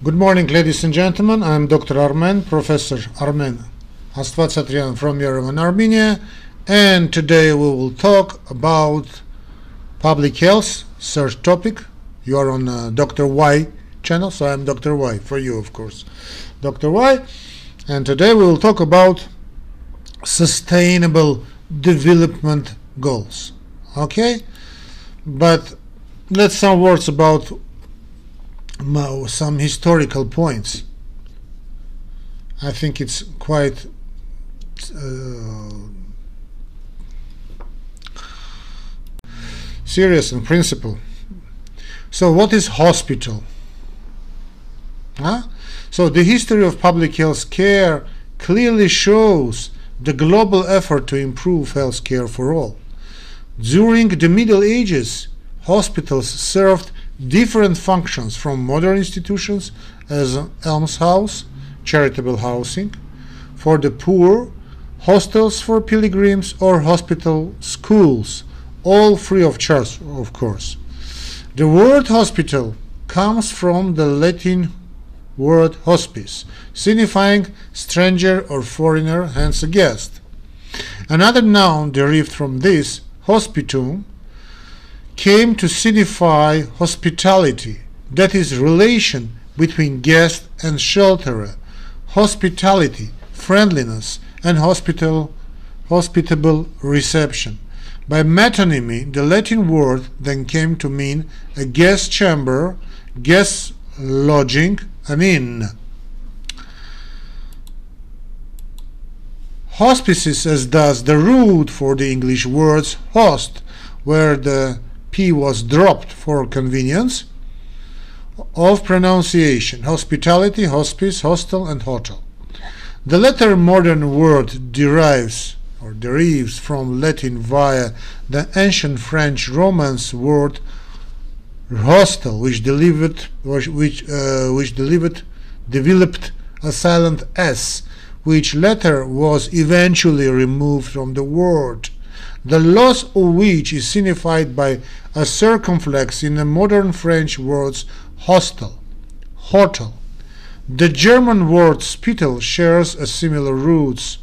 Good morning, ladies and gentlemen. I'm Dr. Armen, Professor Armen Astvatsatryan from Yerevan, Armenia, and today we will talk about public health, search topic. You are on uh, Dr. Why channel, so I'm Dr. Why for you, of course. Dr. Why, and today we will talk about sustainable development goals. Okay? But let's some words about some historical points. I think it's quite uh, serious in principle. So, what is hospital? Huh? So, the history of public health care clearly shows the global effort to improve health care for all. During the Middle Ages, hospitals served different functions from modern institutions as almshouse, charitable housing, for the poor, hostels for pilgrims, or hospital schools, all free of charge, of course. The word hospital comes from the Latin word hospes, signifying stranger or foreigner, hence a guest. Another noun derived from this, hospitium, came to signify hospitality, that is, relation between guest and shelterer, hospitality, friendliness, and hospital, hospitable reception. By metonymy, the Latin word then came to mean a guest chamber, guest lodging, an inn. Hospices as does the root for the English words host, where the Was dropped for convenience of pronunciation hospitality, hospice, hostel, and hotel. The latter modern word derives or derives from Latin via the ancient French Romance word hostel, which delivered which uh, which delivered developed a silent s, which letter was eventually removed from the word the loss of which is signified by a circumflex in the modern French words hostel, hotel. The German word Spital shares a similar roots.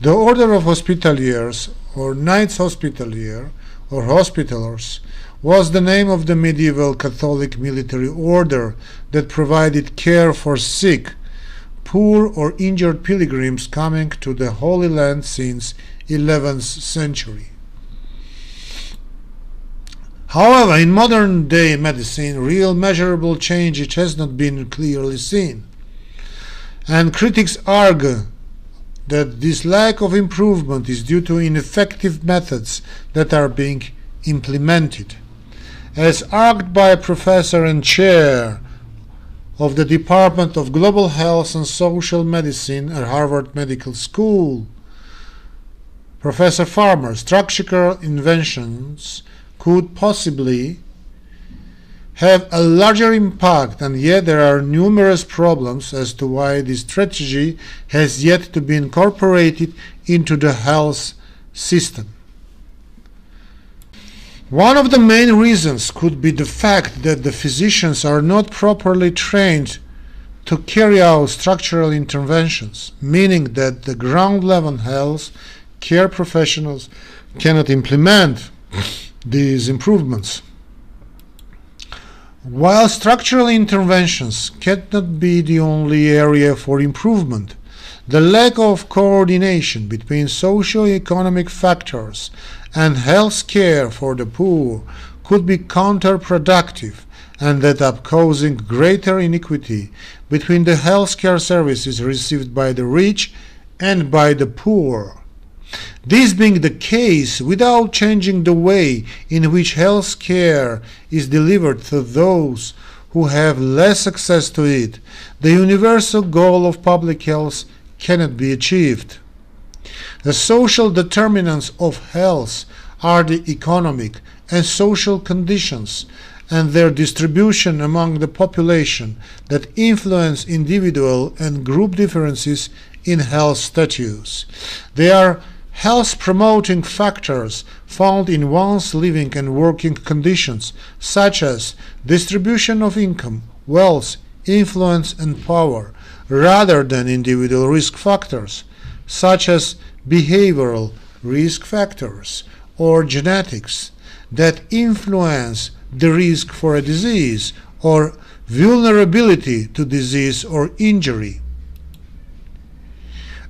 The order of hospitaliers, or knights hospitalier, or hospitallers, was the name of the medieval Catholic military order that provided care for sick, poor, or injured pilgrims coming to the Holy Land since 11th century. However, in modern day medicine, real measurable change has not been clearly seen. And critics argue that this lack of improvement is due to ineffective methods that are being implemented. As argued by a professor and chair of the Department of Global Health and Social Medicine at Harvard Medical School, Professor Farmer, structural inventions could possibly have a larger impact, and yet there are numerous problems as to why this strategy has yet to be incorporated into the health system. One of the main reasons could be the fact that the physicians are not properly trained to carry out structural interventions, meaning that the ground level health care professionals cannot implement these improvements. While structural interventions cannot be the only area for improvement, the lack of coordination between socio-economic factors and health care for the poor could be counterproductive and end up causing greater inequity between the healthcare services received by the rich and by the poor. This being the case, without changing the way in which health care is delivered to those who have less access to it, the universal goal of public health cannot be achieved. The social determinants of health are the economic and social conditions and their distribution among the population that influence individual and group differences in health status. They are health promoting factors found in one's living and working conditions, such as distribution of income, wealth, influence, and power rather than individual risk factors, such as behavioral risk factors or genetics that influence the risk for a disease or vulnerability to disease or injury.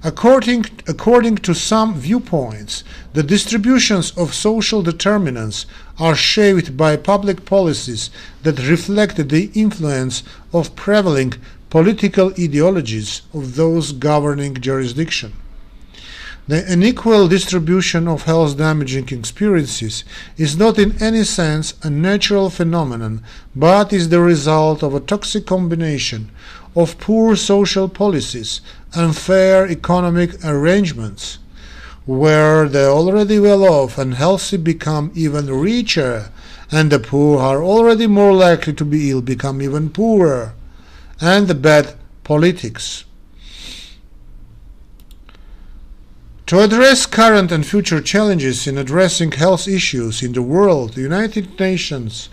According, according to some viewpoints, the distributions of social determinants are shaped by public policies that reflect the influence of prevailing political ideologies of those governing jurisdiction. The unequal distribution of health damaging experiences is not in any sense a natural phenomenon, but is the result of a toxic combination of poor social policies, unfair economic arrangements, where the already well off and healthy become even richer, and the poor are already more likely to be ill become even poorer, and the bad politics. To address current and future challenges in addressing health issues in the world, the United Nations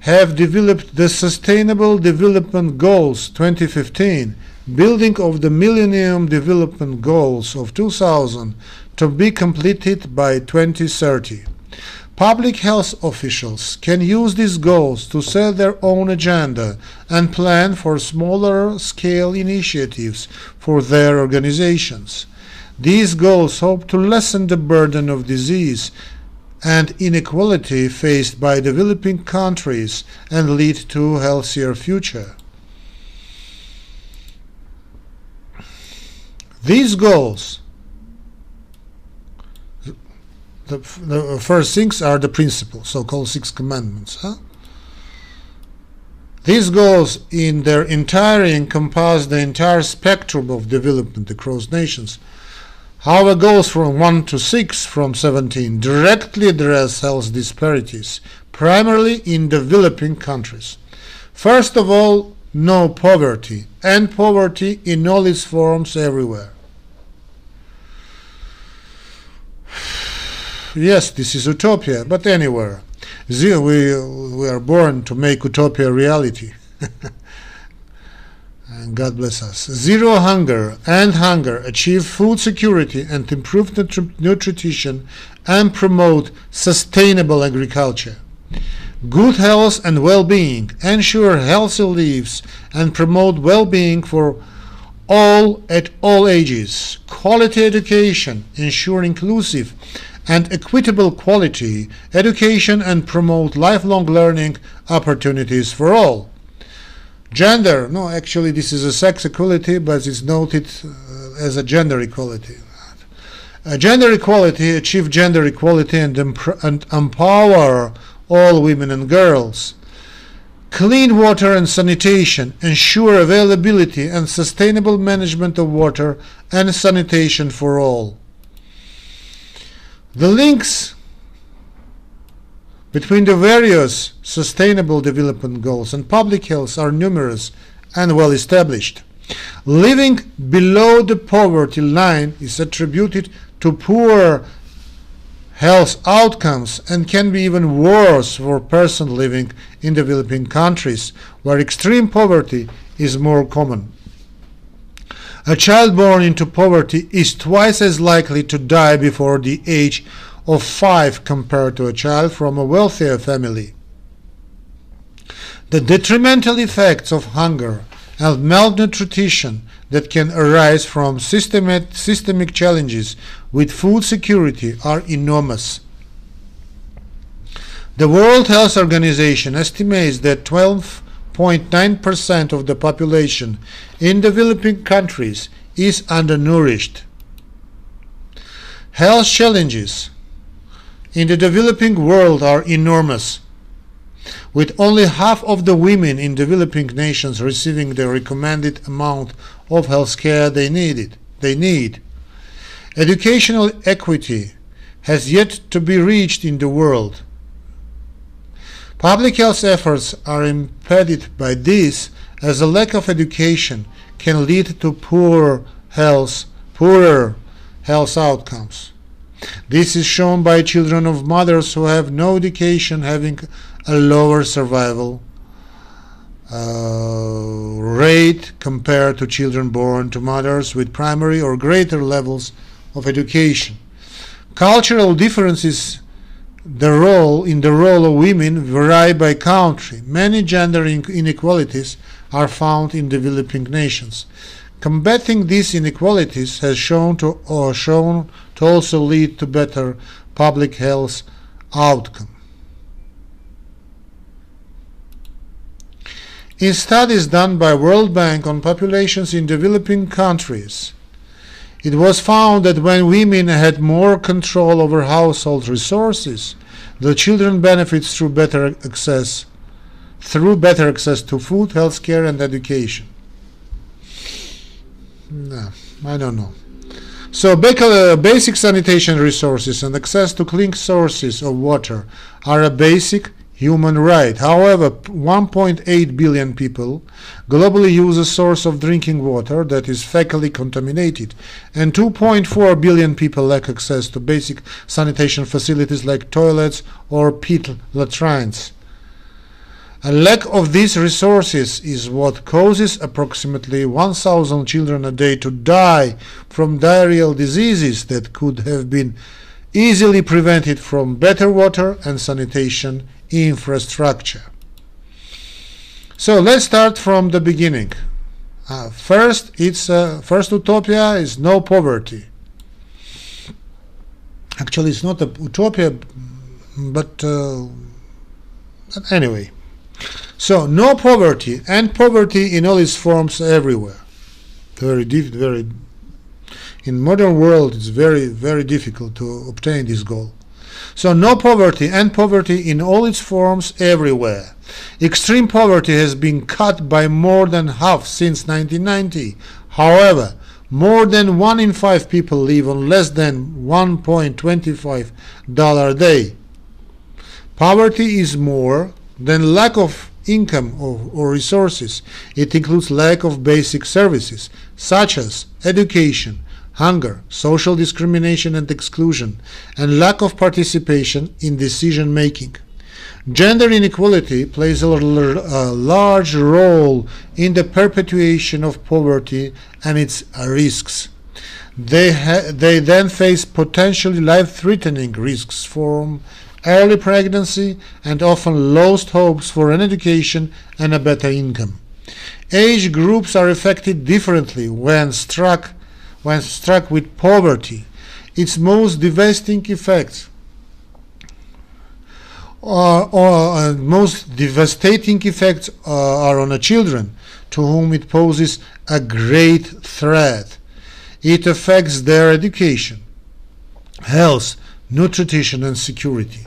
have developed the Sustainable Development Goals 2015, building of the Millennium Development Goals of 2000 to be completed by 2030. Public health officials can use these goals to set their own agenda and plan for smaller scale initiatives for their organizations. These goals hope to lessen the burden of disease and inequality faced by developing countries and lead to a healthier future. These goals, the, the first things are the principles, so-called six commandments. Huh? These goals in their entirety encompass the entire spectrum of development across nations However, goals from 1 to 6 from 17 directly address health disparities, primarily in developing countries. First of all, no poverty, and poverty in all its forms everywhere. Yes, this is utopia, but anywhere. We, we are born to make utopia reality. and God bless us. Zero hunger and hunger achieve food security and improve nutri- nutrition and promote sustainable agriculture. Good health and well-being ensure healthy lives and promote well-being for all at all ages. Quality education ensure inclusive and equitable quality education and promote lifelong learning opportunities for all. Gender, no, actually this is a sex equality, but it's noted uh, as a gender equality. Uh, gender equality, achieve gender equality and, and empower all women and girls. Clean water and sanitation ensure availability and sustainable management of water and sanitation for all. The links between the various sustainable development goals and public health are numerous and well established. Living below the poverty line is attributed to poor health outcomes and can be even worse for a person living in developing countries where extreme poverty is more common. A child born into poverty is twice as likely to die before the age of 5 compared to a child from a wealthier family. The detrimental effects of hunger and malnutrition that can arise from systemic, systemic challenges with food security are enormous. The World Health Organization estimates that 12.9% of the population in developing countries is undernourished. Health challenges in the developing world are enormous, with only half of the women in developing nations receiving the recommended amount of health care they needed. They need. Educational equity has yet to be reached in the world. Public health efforts are impeded by this as a lack of education can lead to poor health, poorer health outcomes. This is shown by children of mothers who have no education having a lower survival uh, rate compared to children born to mothers with primary or greater levels of education. Cultural differences the role in the role of women vary by country. Many gender inequalities are found in developing nations. Combating these inequalities has shown to or shown to also lead to better public health outcome. In studies done by World Bank on populations in developing countries, it was found that when women had more control over household resources, the children benefits through better access through better access to food, healthcare and education. No, I don't know. So uh, basic sanitation resources and access to clean sources of water are a basic human right. However, 1.8 billion people globally use a source of drinking water that is fecally contaminated, and 2.4 billion people lack access to basic sanitation facilities like toilets or pit latrines. A lack of these resources is what causes approximately 1,000 children a day to die from diarrheal diseases that could have been easily prevented from better water and sanitation infrastructure. So let's start from the beginning. Uh, first, it's uh, first utopia is no poverty. Actually, it's not a utopia, but uh, anyway. So no poverty and poverty in all its forms everywhere. Very, very. In modern world, it's very, very difficult to obtain this goal. So no poverty and poverty in all its forms everywhere. Extreme poverty has been cut by more than half since 1990. However, more than one in five people live on less than $1.25 a day. Poverty is more than lack of income or, or, resources. It includes lack of basic services such as education, hunger, social discrimination and exclusion, and lack of participation in decision making. Gender inequality plays a, large role in the perpetuation of poverty and its risks. They, they then face potentially life threatening risks from early pregnancy and often lost hopes for an education and a better income. Age groups are affected differently when struck when struck with poverty, its most devastating effects or, or uh, most devastating effects uh, are on the children to whom it poses a great threat. It affects their education, health, nutrition, and security.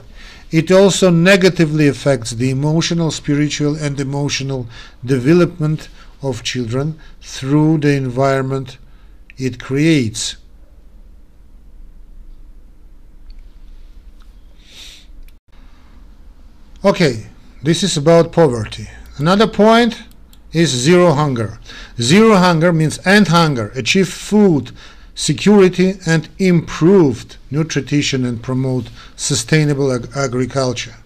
It also negatively affects the emotional, spiritual, and emotional development of children through the environment it creates. Okay, this is about poverty. Another point is zero hunger. Zero hunger means end hunger, achieve food security and improved nutrition and promote sustainable ag agriculture.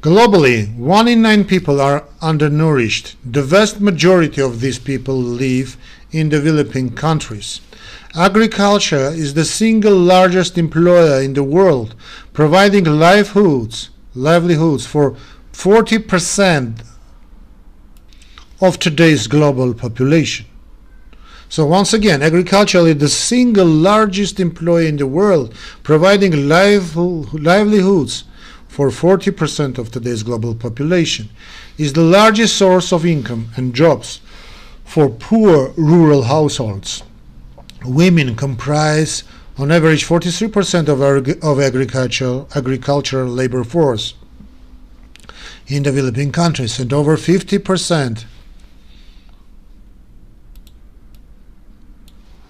Globally, one in nine people are undernourished. The vast majority of these people live in developing countries. Agriculture is the single largest employer in the world, providing livelihoods, livelihoods for 40% of today's global population. So once again, agriculture is the single largest employer in the world, providing livelihoods for 40% of today's global population, is the largest source of income and jobs for poor rural households. Women comprise on average 43% of, of agricultural, agricultural labor force in developing countries and over 50%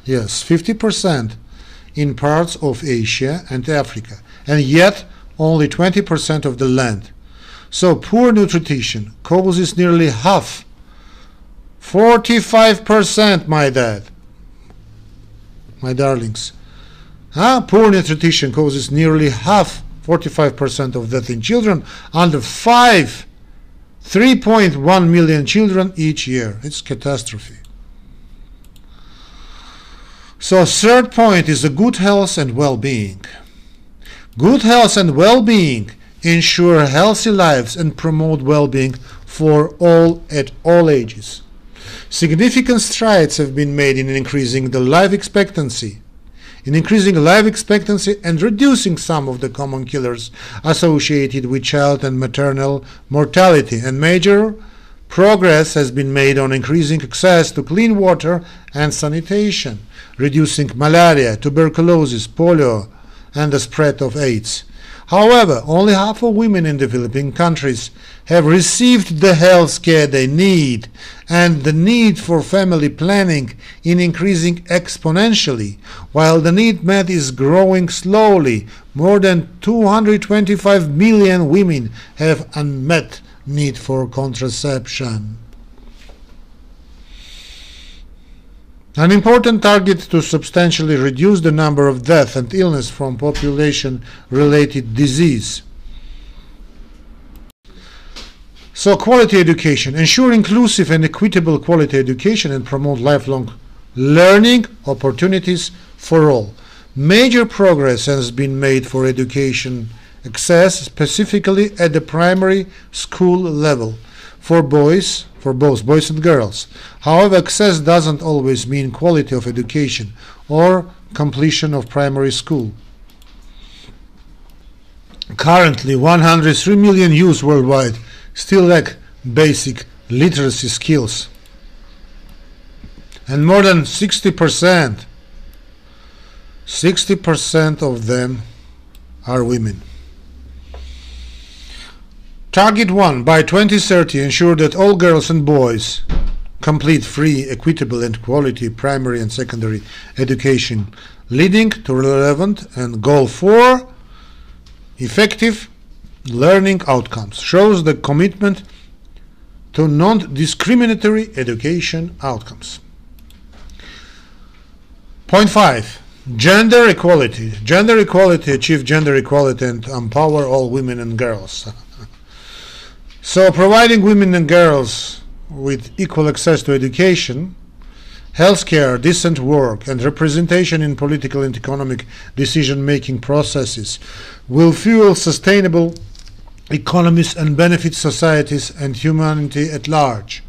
yes 50% in parts of Asia and Africa and yet only 20% of the land. So poor nutrition causes nearly half, 45%, my dad, my darlings. Huh? Poor nutrition causes nearly half, 45% of death in children under 5 3.1 million children each year. It's catastrophe. So third point is the good health and well-being. Good health and well-being ensure healthy lives and promote well-being for all at all ages. Significant strides have been made in increasing the life expectancy, in increasing life expectancy and reducing some of the common killers associated with child and maternal mortality. And major progress has been made on increasing access to clean water and sanitation, reducing malaria, tuberculosis, polio, and the spread of AIDS. However, only half of women in developing countries have received the health care they need, and the need for family planning is increasing exponentially, while the need met is growing slowly. More than 225 million women have unmet need for contraception. An important target to substantially reduce the number of death and illness from population-related disease. So quality education, ensure inclusive and equitable quality education and promote lifelong learning opportunities for all. Major progress has been made for education access, specifically at the primary school level for boys for both boys and girls. However, access doesn't always mean quality of education or completion of primary school. Currently, 103 million youth worldwide still lack basic literacy skills. And more than 60%, 60% of them are women. Target 1. By 2030, ensure that all girls and boys complete free, equitable and quality primary and secondary education, leading to relevant and goal 4. Effective learning outcomes. Shows the commitment to non-discriminatory education outcomes. Point 5. Gender equality. Gender equality, achieve gender equality and empower all women and girls. So providing women and girls with equal access to education, healthcare, decent work, and representation in political and economic decision-making processes will fuel sustainable economies and benefit societies and humanity at large.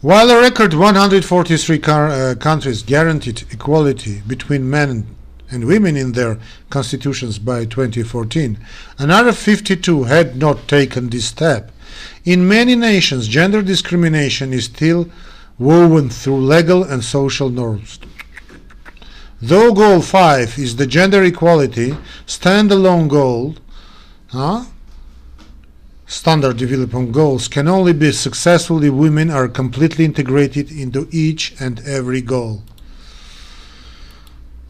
While a record 143 uh, countries guaranteed equality between men and women in their constitutions by 2014, another 52 had not taken this step. In many nations, gender discrimination is still woven through legal and social norms. Though Goal 5 is the gender equality standalone goal, huh? standard development goals can only be successful if women are completely integrated into each and every goal.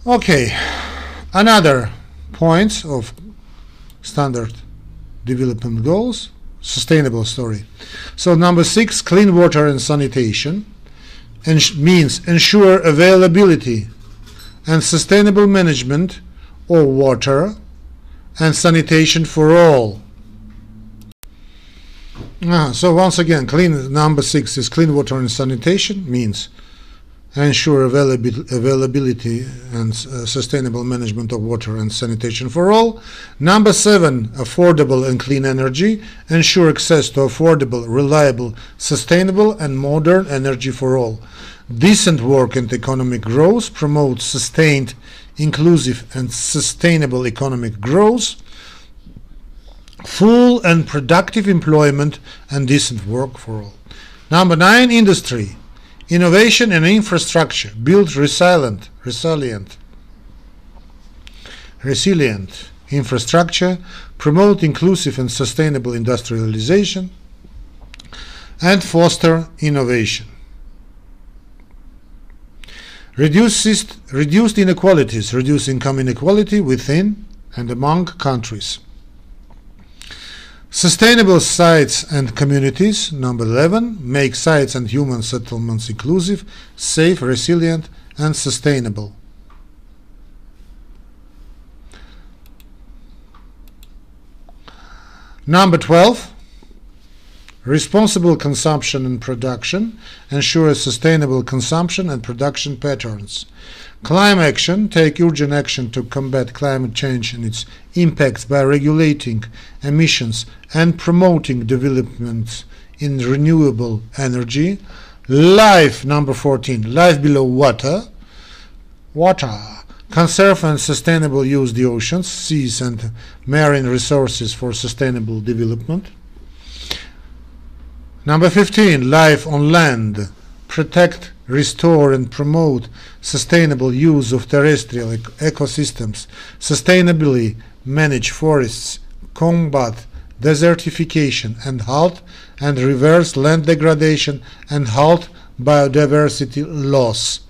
Okay, another point of standard development goals sustainable story. So number six, clean water and sanitation ens means ensure availability and sustainable management of water and sanitation for all. Ah, so once again, clean number six is clean water and sanitation means ensure availability and uh, sustainable management of water and sanitation for all. Number seven, affordable and clean energy. Ensure access to affordable, reliable, sustainable and modern energy for all. Decent work and economic growth. Promote sustained, inclusive and sustainable economic growth. Full and productive employment and decent work for all. Number nine, industry Innovation and infrastructure build resilient, resilient, resilient infrastructure, promote inclusive and sustainable industrialization, and foster innovation. Reduced, reduced inequalities, reduce income inequality within and among countries. Sustainable sites and communities, number 11, make sites and human settlements inclusive, safe, resilient, and sustainable. Number 12, responsible consumption and production, ensure sustainable consumption and production patterns. Climate action, take urgent action to combat climate change and its impacts by regulating emissions and promoting development in renewable energy. Life, number 14, life below water. Water. Conserve and sustainable use the oceans, seas and marine resources for sustainable development. Number 15, life on land. Protect, restore and promote sustainable use of terrestrial ec ecosystems, sustainably manage forests, combat desertification and halt and reverse land degradation and halt biodiversity loss.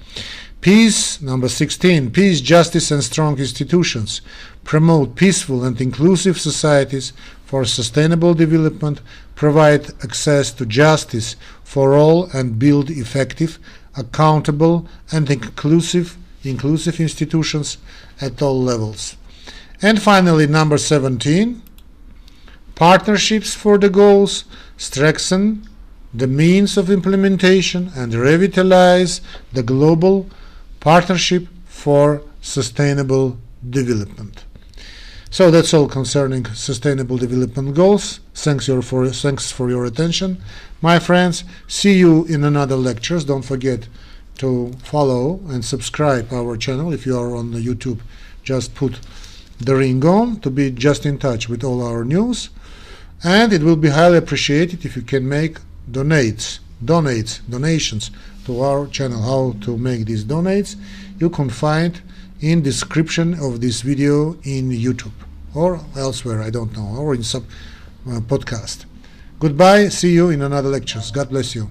Peace, number 16, peace, justice and strong institutions promote peaceful and inclusive societies for sustainable development, provide access to justice for all and build effective, accountable and inclusive inclusive institutions at all levels. And finally, number 17, partnerships for the goals, strengthen the means of implementation and revitalize the global partnership for sustainable development. So that's all concerning sustainable development goals. Thanks, your for, thanks for your attention. My friends, see you in another lectures. Don't forget to follow and subscribe our channel. If you are on YouTube, just put the ring on to be just in touch with all our news. And it will be highly appreciated if you can make donates, donates, donations to our channel. How to make these donates, you can find in description of this video in YouTube or elsewhere, I don't know, or in some uh, podcast. Goodbye, see you in another lectures. God bless you.